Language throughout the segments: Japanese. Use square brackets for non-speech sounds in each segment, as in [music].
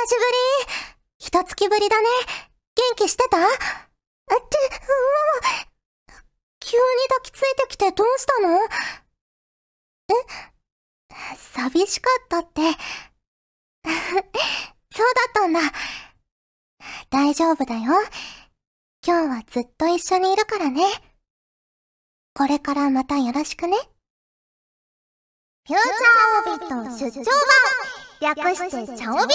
久しぶり。一月ぶりだね。元気してた？って、うわ、急に抱きついてきてどうしたの？え寂しかったって。[laughs] そうだったんだ。大丈夫だよ。今日はずっと一緒にいるからね。これからまたよろしくね。フューチャーオビット出張版略してチャオビ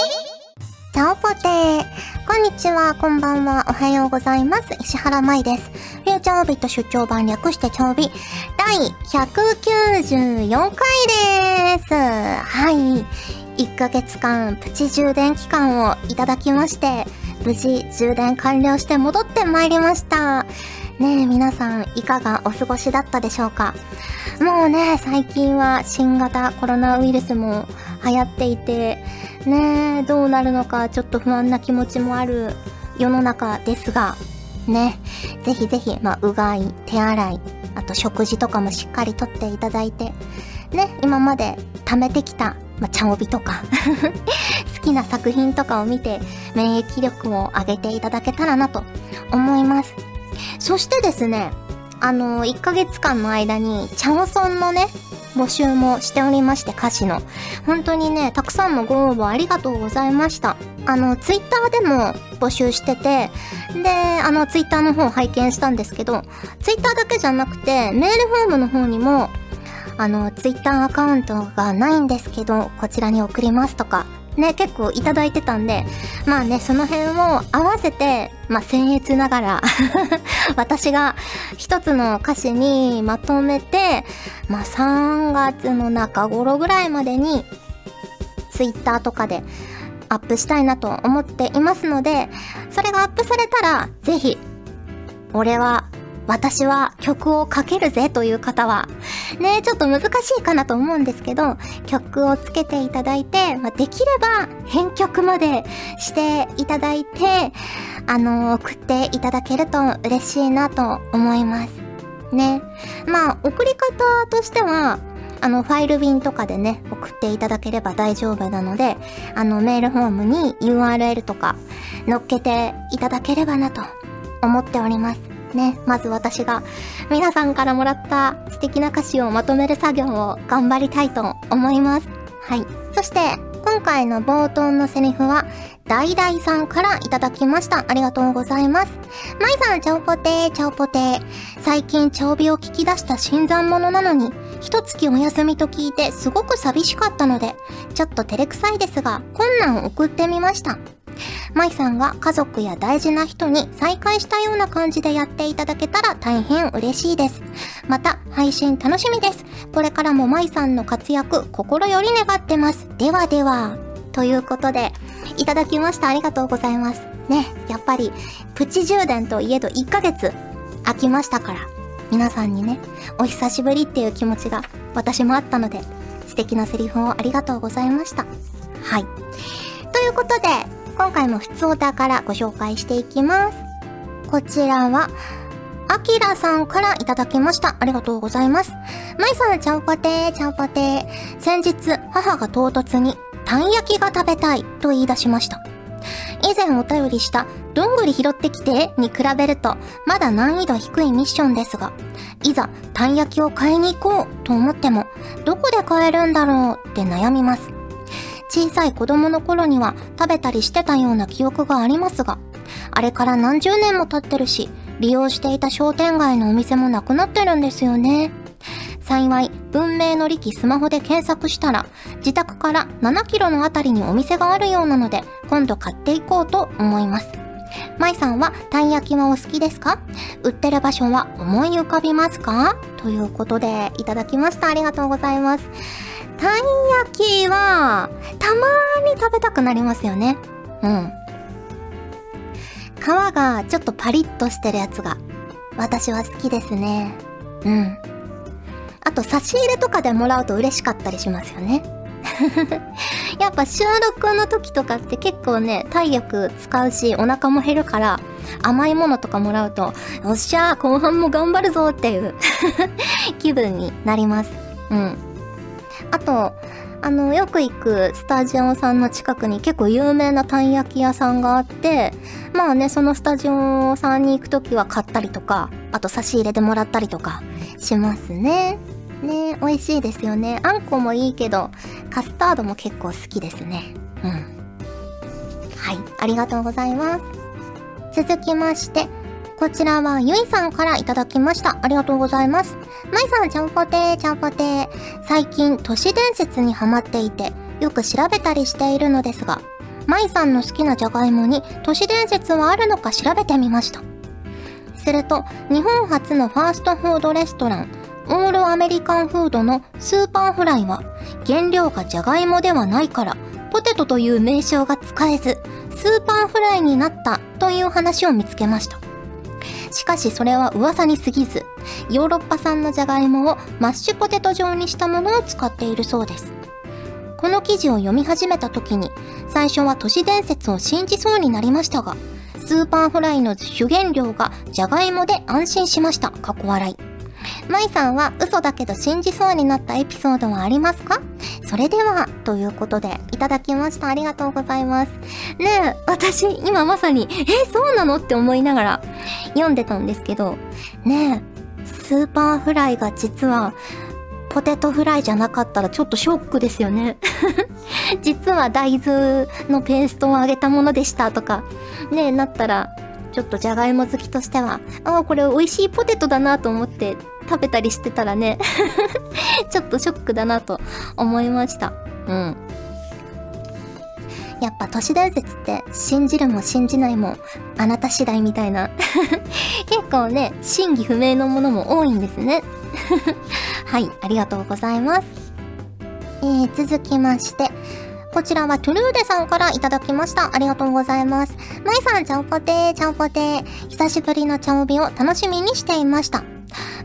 チャオポテーこんにちは、こんばんは、おはようございます。石原舞です。フューチャーオービット出張版略してチャオビ第194回です。はい。1ヶ月間プチ充電期間をいただきまして、無事充電完了して戻ってまいりました。ねえ、皆さんいかがお過ごしだったでしょうか？もうね、最近は新型コロナウイルスも流行っていて、ねえ、どうなるのかちょっと不安な気持ちもある世の中ですが、ね、ぜひぜひ、まあ、うがい、手洗い、あと食事とかもしっかりとっていただいて、ね、今まで貯めてきた、まあ、茶帯とか [laughs] 好きな作品とかを見て免疫力を上げていただけたらなと思います。そしてですね、あの、1ヶ月間の間に、チャオソンのね、募集もしておりまして、歌詞の。本当にね、たくさんのご応募ありがとうございました。あの、ツイッターでも募集してて、で、あの、ツイッターの方拝見したんですけど、ツイッターだけじゃなくて、メールフォームの方にも、あの、ツイッターアカウントがないんですけど、こちらに送りますとか、ね、結構いただいてたんで、まあね、その辺を合わせて、まあ僭越ながら [laughs] 私が一つの歌詞にまとめて、まあ3月の中頃ぐらいまでに、ツイッターとかでアップしたいなと思っていますので、それがアップされたら、ぜひ、俺は私は曲をかけるぜという方は、ね、ちょっと難しいかなと思うんですけど、曲をつけていただいて、まあ、できれば編曲までしていただいて、あのー、送っていただけると嬉しいなと思います。ね。まあ、送り方としては、あの、ファイル便とかでね、送っていただければ大丈夫なので、あの、メールフォームに URL とか載っけていただければなと思っております。ね、まず私が皆さんからもらった素敵な歌詞をまとめる作業を頑張りたいと思います。はい。そして、今回の冒頭のセリフは、ダイダイさんからいただきました。ありがとうございます。マイさん、チャオポテー、チャオポテー。最近、チャオビを聞き出した新参者なのに、一月お休みと聞いてすごく寂しかったので、ちょっと照れくさいですが、困難を送ってみました。舞さんが家族や大事な人に再会したような感じでやっていただけたら大変嬉しいです。また、配信楽しみです。これからも舞さんの活躍、心より願ってます。ではでは。ということで、いただきました。ありがとうございます。ね、やっぱり、プチ充電といえど1ヶ月空きましたから、皆さんにね、お久しぶりっていう気持ちが私もあったので、素敵なセリフをありがとうございました。はい。ということで、今回も普通オタからご紹介していきます。こちらは、あきらさんからいただきました。ありがとうございます。まいさん、ちゃんぽてー、ちゃんぽてー。先日、母が唐突に、たん焼きが食べたいと言い出しました。以前お便りした、どんぐり拾ってきてに比べると、まだ難易度低いミッションですが、いざ、たん焼きを買いに行こうと思っても、どこで買えるんだろうって悩みます。小さい子供の頃には食べたりしてたような記憶がありますが、あれから何十年も経ってるし、利用していた商店街のお店もなくなってるんですよね。幸い、文明の利器スマホで検索したら、自宅から7キロのあたりにお店があるようなので、今度買っていこうと思います。舞さんは、たい焼きはお好きですか？売ってる場所は思い浮かびますか？ということで、いただきました。ありがとうございます。たい焼きは、たまに食べたくなりますよね。うん。皮がちょっとパリッとしてるやつが、私は好きですね。うん。あと、差し入れとかでもらうと嬉しかったりしますよね。[laughs] やっぱ収録の時とかって結構ね、体力使うし、お腹も減るから、甘いものとかもらうと、よっしゃー、後半も頑張るぞっていう [laughs] 気分になります。うん。あと、あの、よく行くスタジオさんの近くに結構有名なたい焼き屋さんがあって、まあね、そのスタジオさんに行くときは買ったりとか、あと差し入れでもらったりとかしますね。ね、美味しいですよね。あんこもいいけど、カスタードも結構好きですね。うん。はい、ありがとうございます。続きまして、こちらはゆいさんからいただきました。ありがとうございます。まいさん、ちゃんぽてー、ちゃんぽてー。最近、都市伝説にハマっていて、よく調べたりしているのですが、まいさんの好きなじゃがいもに都市伝説はあるのか調べてみました。すると、日本初のファーストフードレストラン、オールアメリカンフードのスーパーフライは、原料がじゃがいもではないから、ポテトという名称が使えず、スーパーフライになったという話を見つけました。しかしそれは噂に過ぎず、ヨーロッパ産のじゃがいもをマッシュポテト状にしたものを使っているそうです。この記事を読み始めた時に、最初は都市伝説を信じそうになりましたが、スーパーフライの主原料がジャガイモで安心しました。かっこ笑い。まいさんは嘘だけど信じそうになったエピソードはありますか？それでは、ということで、いただきました。ありがとうございます。ねえ、私、今まさに、え、そうなの？って思いながら読んでたんですけど、ねえ、スーパーフライが実は、ポテトフライじゃなかったらちょっとショックですよね。[laughs] 実は大豆のペーストを揚げたものでしたとか、ねえ、なったら、ちょっとじゃがいも好きとしては、ああ、これ美味しいポテトだなと思って食べたりしてたらね [laughs] ちょっとショックだなと思いました。うん。やっぱ都市伝説って信じるも信じないもあなた次第みたいな [laughs] 結構ね、真偽不明のものも多いんですね [laughs] はい、ありがとうございます。えー、続きまして、こちらはトゥルーデさんからいただきました。ありがとうございます。まいさん、ちゃんぽてー、ちゃんぽてー。久しぶりのちゃんびを楽しみにしていました。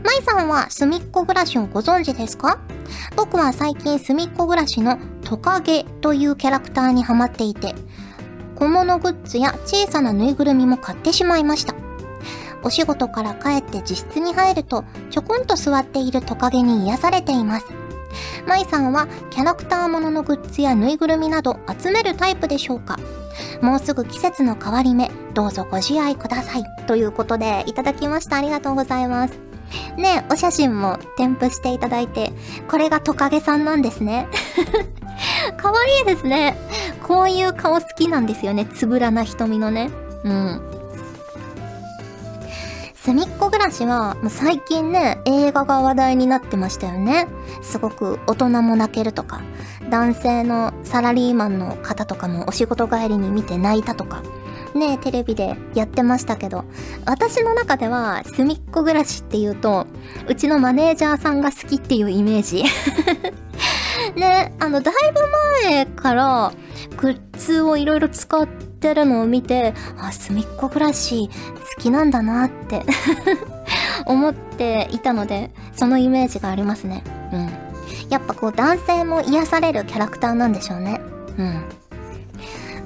まいさんはすみっこ暮らしをご存知ですか？僕は最近すみっこ暮らしのトカゲというキャラクターにハマっていて、小物グッズや小さなぬいぐるみも買ってしまいました。お仕事から帰って自室に入ると、ちょこんと座っているトカゲに癒されています。まいさんはキャラクターもののグッズやぬいぐるみなど集めるタイプでしょうか？もうすぐ季節の変わり目、どうぞご自愛ください。ということで、いただきました。ありがとうございます。ねお写真も添付していただいて、これがトカゲさんなんですね。[laughs] かわいいですね。こういう顔好きなんですよね。つぶらな瞳のね。うん。すみっこ暮らしは、もう最近ね、映画が話題になってましたよね。すごく大人も泣けるとか、男性のサラリーマンの方とかもお仕事帰りに見て泣いたとか、ね、テレビでやってましたけど、私の中では、すみっこ暮らしっていうと、うちのマネージャーさんが好きっていうイメージ。[laughs] ね、あの、だいぶ前から、グッズをいろいろ使ってるのを見て、あ、すみっこ暮らし好きなんだなって [laughs] 思っていたので、そのイメージがありますね。うん。やっぱこう男性も癒されるキャラクターなんでしょうね。うん。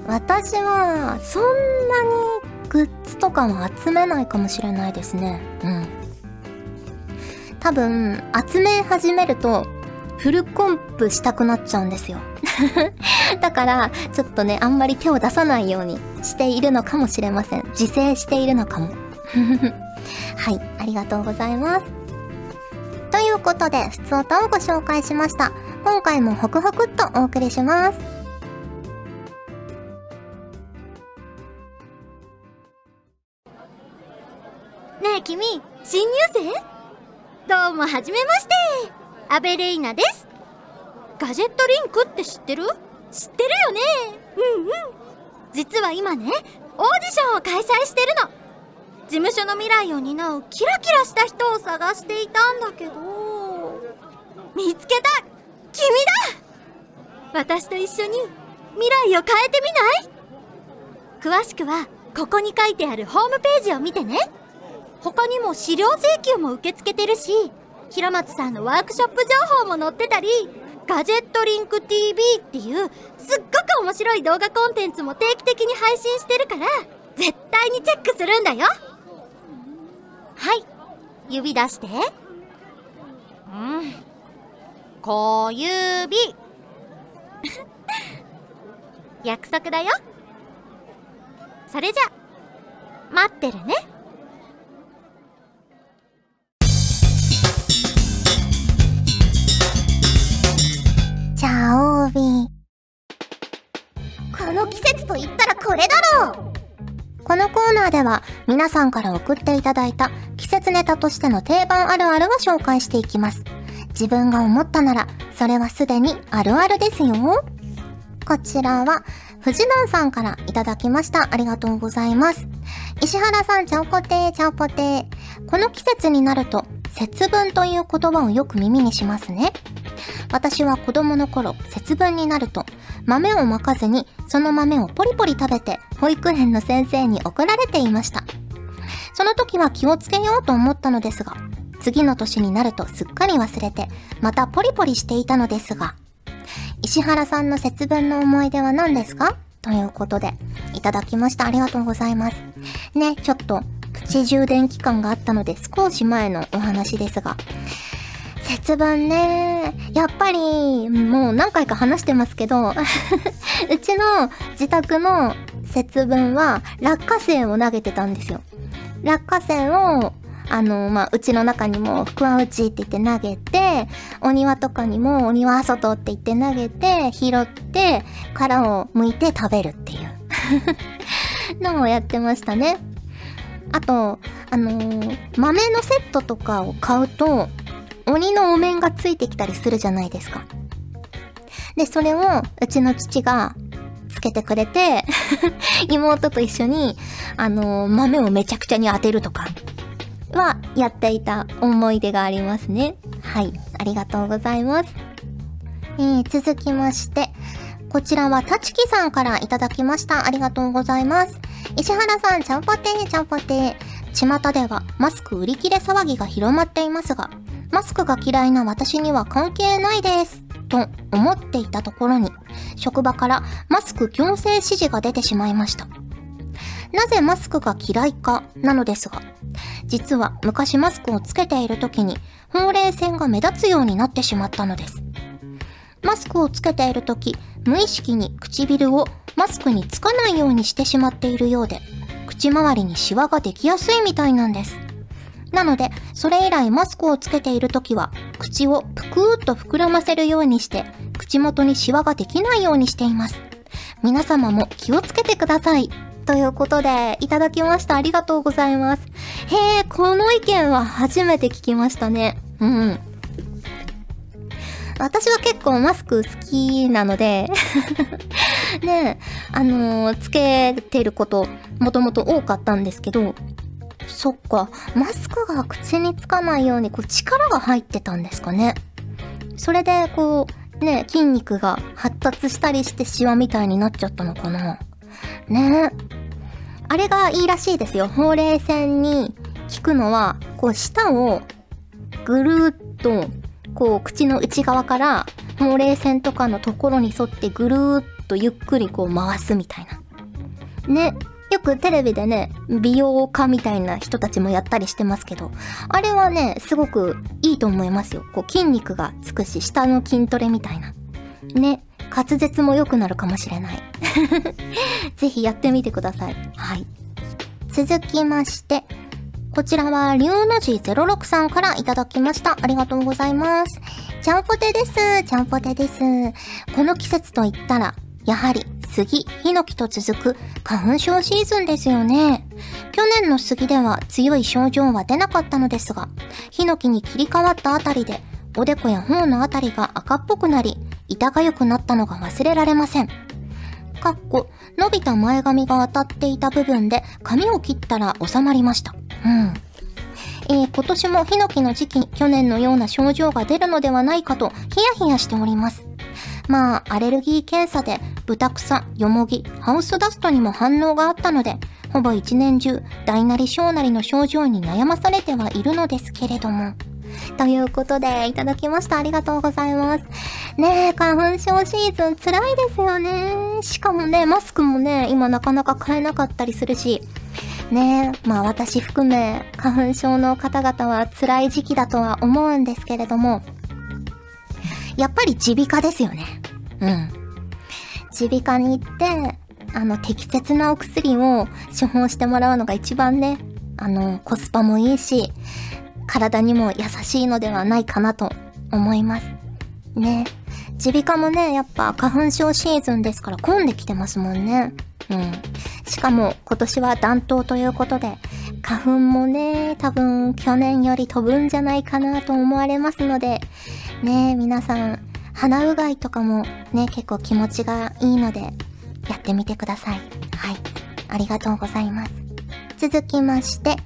私は、そんなにグッズとかも集めないかもしれないですね。うん。多分、集め始めると、フルコンプしたくなっちゃうんですよ。[laughs] だから、ちょっとね、あんまり手を出さないようにしているのかもしれません。自制しているのかも。[laughs] はい、ありがとうございます。ということで、普通歌をご紹介しました。今回もホクホクっとお送りします。ねえ君、新入生？どうもはじめまして。アベレイナです。ガジェットリンクって知ってる？知ってるよね。うんうん。実は今ねオーディションを開催してるの。事務所の未来を担うキラキラした人を探していたんだけど。見つけた。君だ。私と一緒に未来を変えてみない？詳しくはここに書いてあるホームページを見てね。他にも資料請求も受け付けてるし平松さんのワークショップ情報も載ってたりガジェットリンク TV っていうすっごく面白い動画コンテンツも定期的に配信してるから絶対にチェックするんだよ。はい。指出して。うん。小指 [laughs] 約束だよ。それじゃ。待ってるね。じゃあオービー。この季節と言ったらこれだろう。このコーナーでは皆さんから送っていただいた季節ネタとしての定番あるあるを紹介していきます。自分が思ったならそれはすでにあるあるですよ。こちらは藤南さんからいただきました。ありがとうございます。石原さんちゃんぽてーちゃんぽてー。この季節になると節分という言葉をよく耳にしますね。私は子供の頃、節分になると、豆をまかずに、その豆をポリポリ食べて、保育園の先生に怒られていました。その時は気をつけようと思ったのですが、次の年になるとすっかり忘れて、またポリポリしていたのですが、石原さんの節分の思い出は何ですか？ということで、いただきました。ありがとうございます。ね、ちょっと、プチ充電期間があったので少し前のお話ですが、節分ね。やっぱり、もう何回か話してますけど、[laughs] うちの自宅の節分は落花生を投げてたんですよ。落花生を、あの、まあ、うちの中にも、福は内って言って投げて、お庭とかにも、お庭外って言って投げて、拾って、殻を剥いて食べるっていう [laughs] のをやってましたね。あと、あのー、豆のセットとかを買うと、鬼のお面がついてきたりするじゃないですか。で、それをうちの父がつけてくれて [laughs] 妹と一緒に、あのー、豆をめちゃくちゃに当てるとかはやっていた思い出がありますね。はい。ありがとうございます。えー、続きまして、こちらはたちきさんからいただきました。ありがとうございます。石原さん、ちゃんぽてー、ちゃんぽてー。巷ではマスク売り切れ騒ぎが広まっていますが、マスクが嫌いな私には関係ないです。と思っていたところに、職場からマスク強制指示が出てしまいました。なぜマスクが嫌いかなのですが、実は昔マスクをつけている時に、ほうれい線が目立つようになってしまったのです。マスクをつけている時、無意識に唇をマスクにつかないようにしてしまっているようで、口周りにシワができやすいみたいなんです。なので、それ以来マスクをつけている時は、口をぷくーっと膨らませるようにして、口元にシワができないようにしています。皆様も気をつけてください。ということで、いただきました。ありがとうございます。へえ、この意見は初めて聞きましたね。うん。私は結構マスク好きなので [laughs] ねあのー、つけてること、もともと多かったんですけど、そっか、マスクが口につかないようにこう力が入ってたんですかね。それでこう、ね、筋肉が発達したりしてシワみたいになっちゃったのかな。ねあれがいいらしいですよ。ほうれい線に効くのは、こう舌をぐるっと、こう口の内側からほうれい線とかのところに沿ってぐるっとゆっくりこう回すみたいな。ね。くテレビでね、美容家みたいな人たちもやったりしてますけど、あれはね、すごくいいと思いますよ。こう筋肉がつくし、下の筋トレみたいな。ね、滑舌も良くなるかもしれない。[laughs] ぜひやってみてください。はい。続きまして、こちらは、リュウの字06さんからいただきました。ありがとうございます。ちゃんぽてです。ちゃんぽてです。この季節と言ったら、やはり杉、ヒノキと続く花粉症シーズンですよね。去年の杉では強い症状は出なかったのですが、ヒノキに切り替わったあたりで、おでこや頬のあたりが赤っぽくなり、痛がゆくなったのが忘れられません。かっこ、伸びた前髪が当たっていた部分で髪を切ったら収まりました。うん。えー、今年もヒノキの時期去年のような症状が出るのではないかとヒヤヒヤしております。まあ、アレルギー検査で豚草、よもぎ、ハウスダストにも反応があったので、ほぼ一年中、大なり小なりの症状に悩まされてはいるのですけれども。ということで、いただきました。ありがとうございます。ねえ、花粉症シーズン辛いですよね。しかもね、マスクもね、今なかなか買えなかったりするし、ねえ、まあ私含め、花粉症の方々は辛い時期だとは思うんですけれども、やっぱり耳鼻科ですよね。うん。耳鼻科に行って、あの、適切なお薬を処方してもらうのが一番ね、あの、コスパもいいし、体にも優しいのではないかなと思います。ね。耳鼻科もね、やっぱ花粉症シーズンですから混んできてますもんね。うん。しかも今年は暖冬ということで、花粉もね、多分去年より飛ぶんじゃないかなと思われますので、ね、皆さん、鼻うがいとかもね、結構気持ちがいいので、やってみてください。はい。ありがとうございます。続きまして、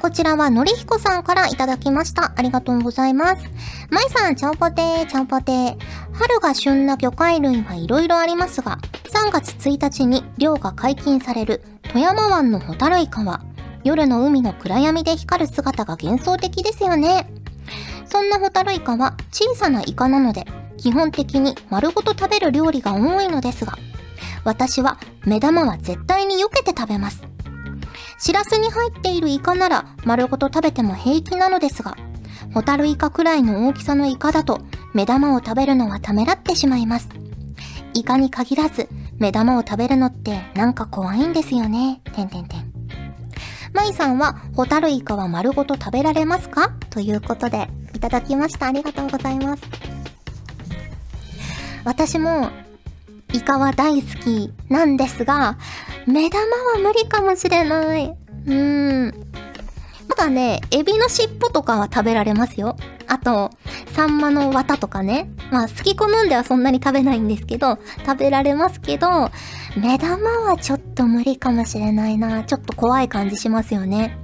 こちらはのりひこさんからいただきました。ありがとうございます。まいさん、ちゃんぽてー、ちゃんぽてー。春が旬な魚介類はいろいろありますが、3月1日に漁が解禁される富山湾のホタルイカは、夜の海の暗闇で光る姿が幻想的ですよね。そんなホタルイカは小さなイカなので、基本的に丸ごと食べる料理が多いのですが、私は目玉は絶対に避けて食べます。シラスに入っているイカなら丸ごと食べても平気なのですが、ホタルイカくらいの大きさのイカだと目玉を食べるのはためらってしまいます。イカに限らず目玉を食べるのってなんか怖いんですよね。てんてんてん。まいさんはホタルイカは丸ごと食べられますか？ということでただきました。ありがとうございます。私もイカは大好きなんですが、目玉は無理かもしれない。うーん。まだね、エビの尻尾とかは食べられますよ。あと、サンマの綿とかね。まあ、好き好んではそんなに食べないんですけど、食べられますけど、目玉はちょっと無理かもしれないな。ちょっと怖い感じしますよね。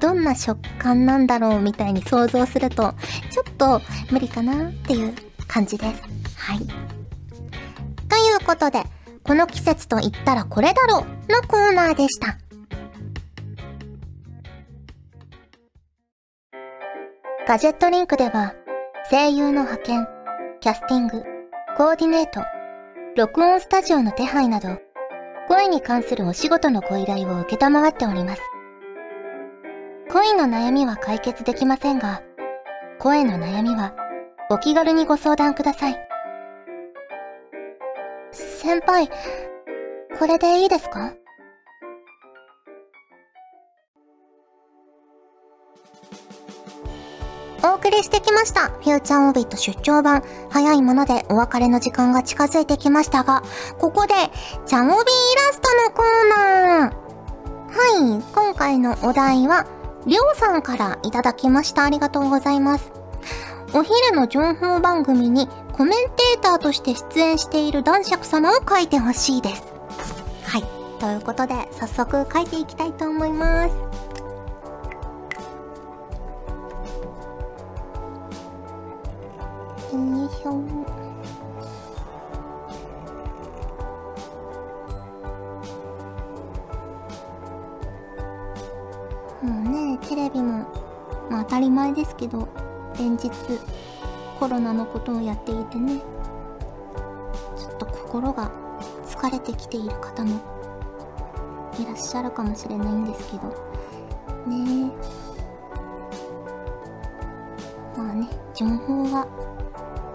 どんな食感なんだろうみたいに想像すると、ちょっと無理かなっていう感じです。はい。ということで、この季節と言ったらこれだろうのコーナーでした。ガジェットリンクでは、声優の派遣、キャスティング、コーディネート、録音スタジオの手配など、声に関するお仕事のご依頼を受けたまわっております。恋の悩みは解決できませんが、声の悩みはお気軽にご相談ください。先輩、これでいいですか？お送りしてきました。フューチャーオービット出張版。早いものでお別れの時間が近づいてきましたが、ここで、チャモビイラストのコーナー。はい、今回のお題は、りょうさんからいただきました。ありがとうございます。お昼の情報番組にコメンテーターとして出演している男爵様を書いてほしいです。はい。ということで、早速書いていきたいと思います。よいしょ。前ですけど、連日コロナのことをやっていてね、ちょっと心が疲れてきている方もいらっしゃるかもしれないんですけど、ねえ。まあね、情報は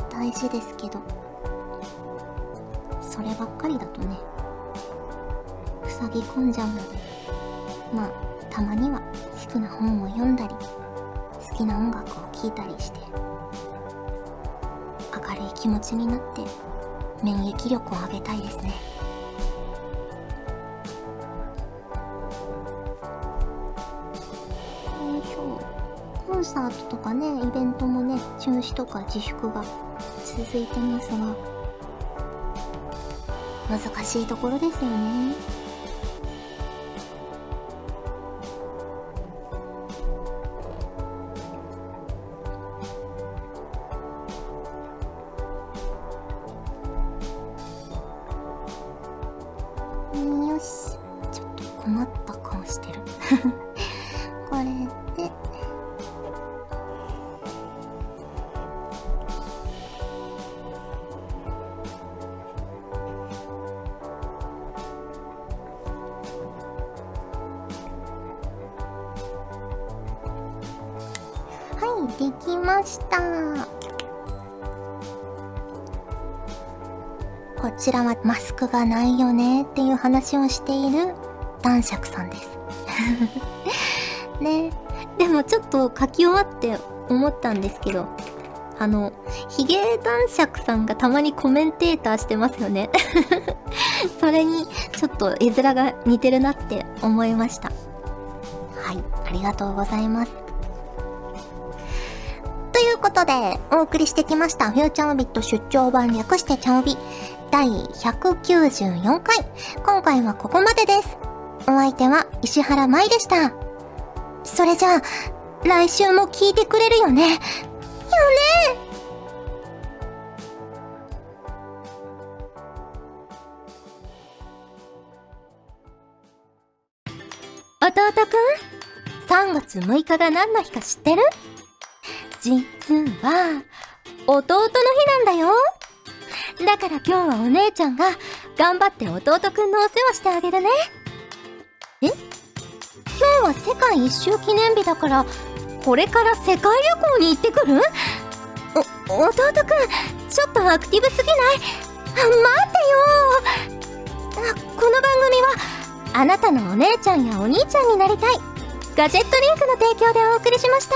大事ですけど、そればっかりだとね、塞ぎ込んじゃうので、まあ、たまには好きな本を読んだり、好きな音楽を聴いたりして、明るい気持ちになって、免疫力を上げたいですね。よいしょ。コンサートとかね、イベントもね、中止とか自粛が続いてますが、難しいところですよね。し。ちょっと困った顔してる。ちらはマスクがないよねっていう話をしている男爵さんです。[laughs] ねでもちょっと書き終わって思ったんですけど、あの、ヒゲ男爵さんがたまにコメンテーターしてますよね。[laughs] それにちょっと絵面が似てるなって思いました。はい、ありがとうございます。ということで、お送りしてきました、フューチャーオビット出張版略してチャオビ、第194回。今回はここまでです。お相手は石原舞でした。それじゃあ、来週も聞いてくれるよね。よね弟くん ?3 月6日が何の日か知ってる？実は、弟の日なんだよ。だから今日はお姉ちゃんが頑張って弟くんのお世話してあげるね。え？今日は世界一周記念日だから、これから世界旅行に行ってくる？お、弟くん、ちょっとアクティブすぎない、待ってよ。この番組は、あなたのお姉ちゃんやお兄ちゃんになりたい、ガジェットリンクの提供でお送りしました。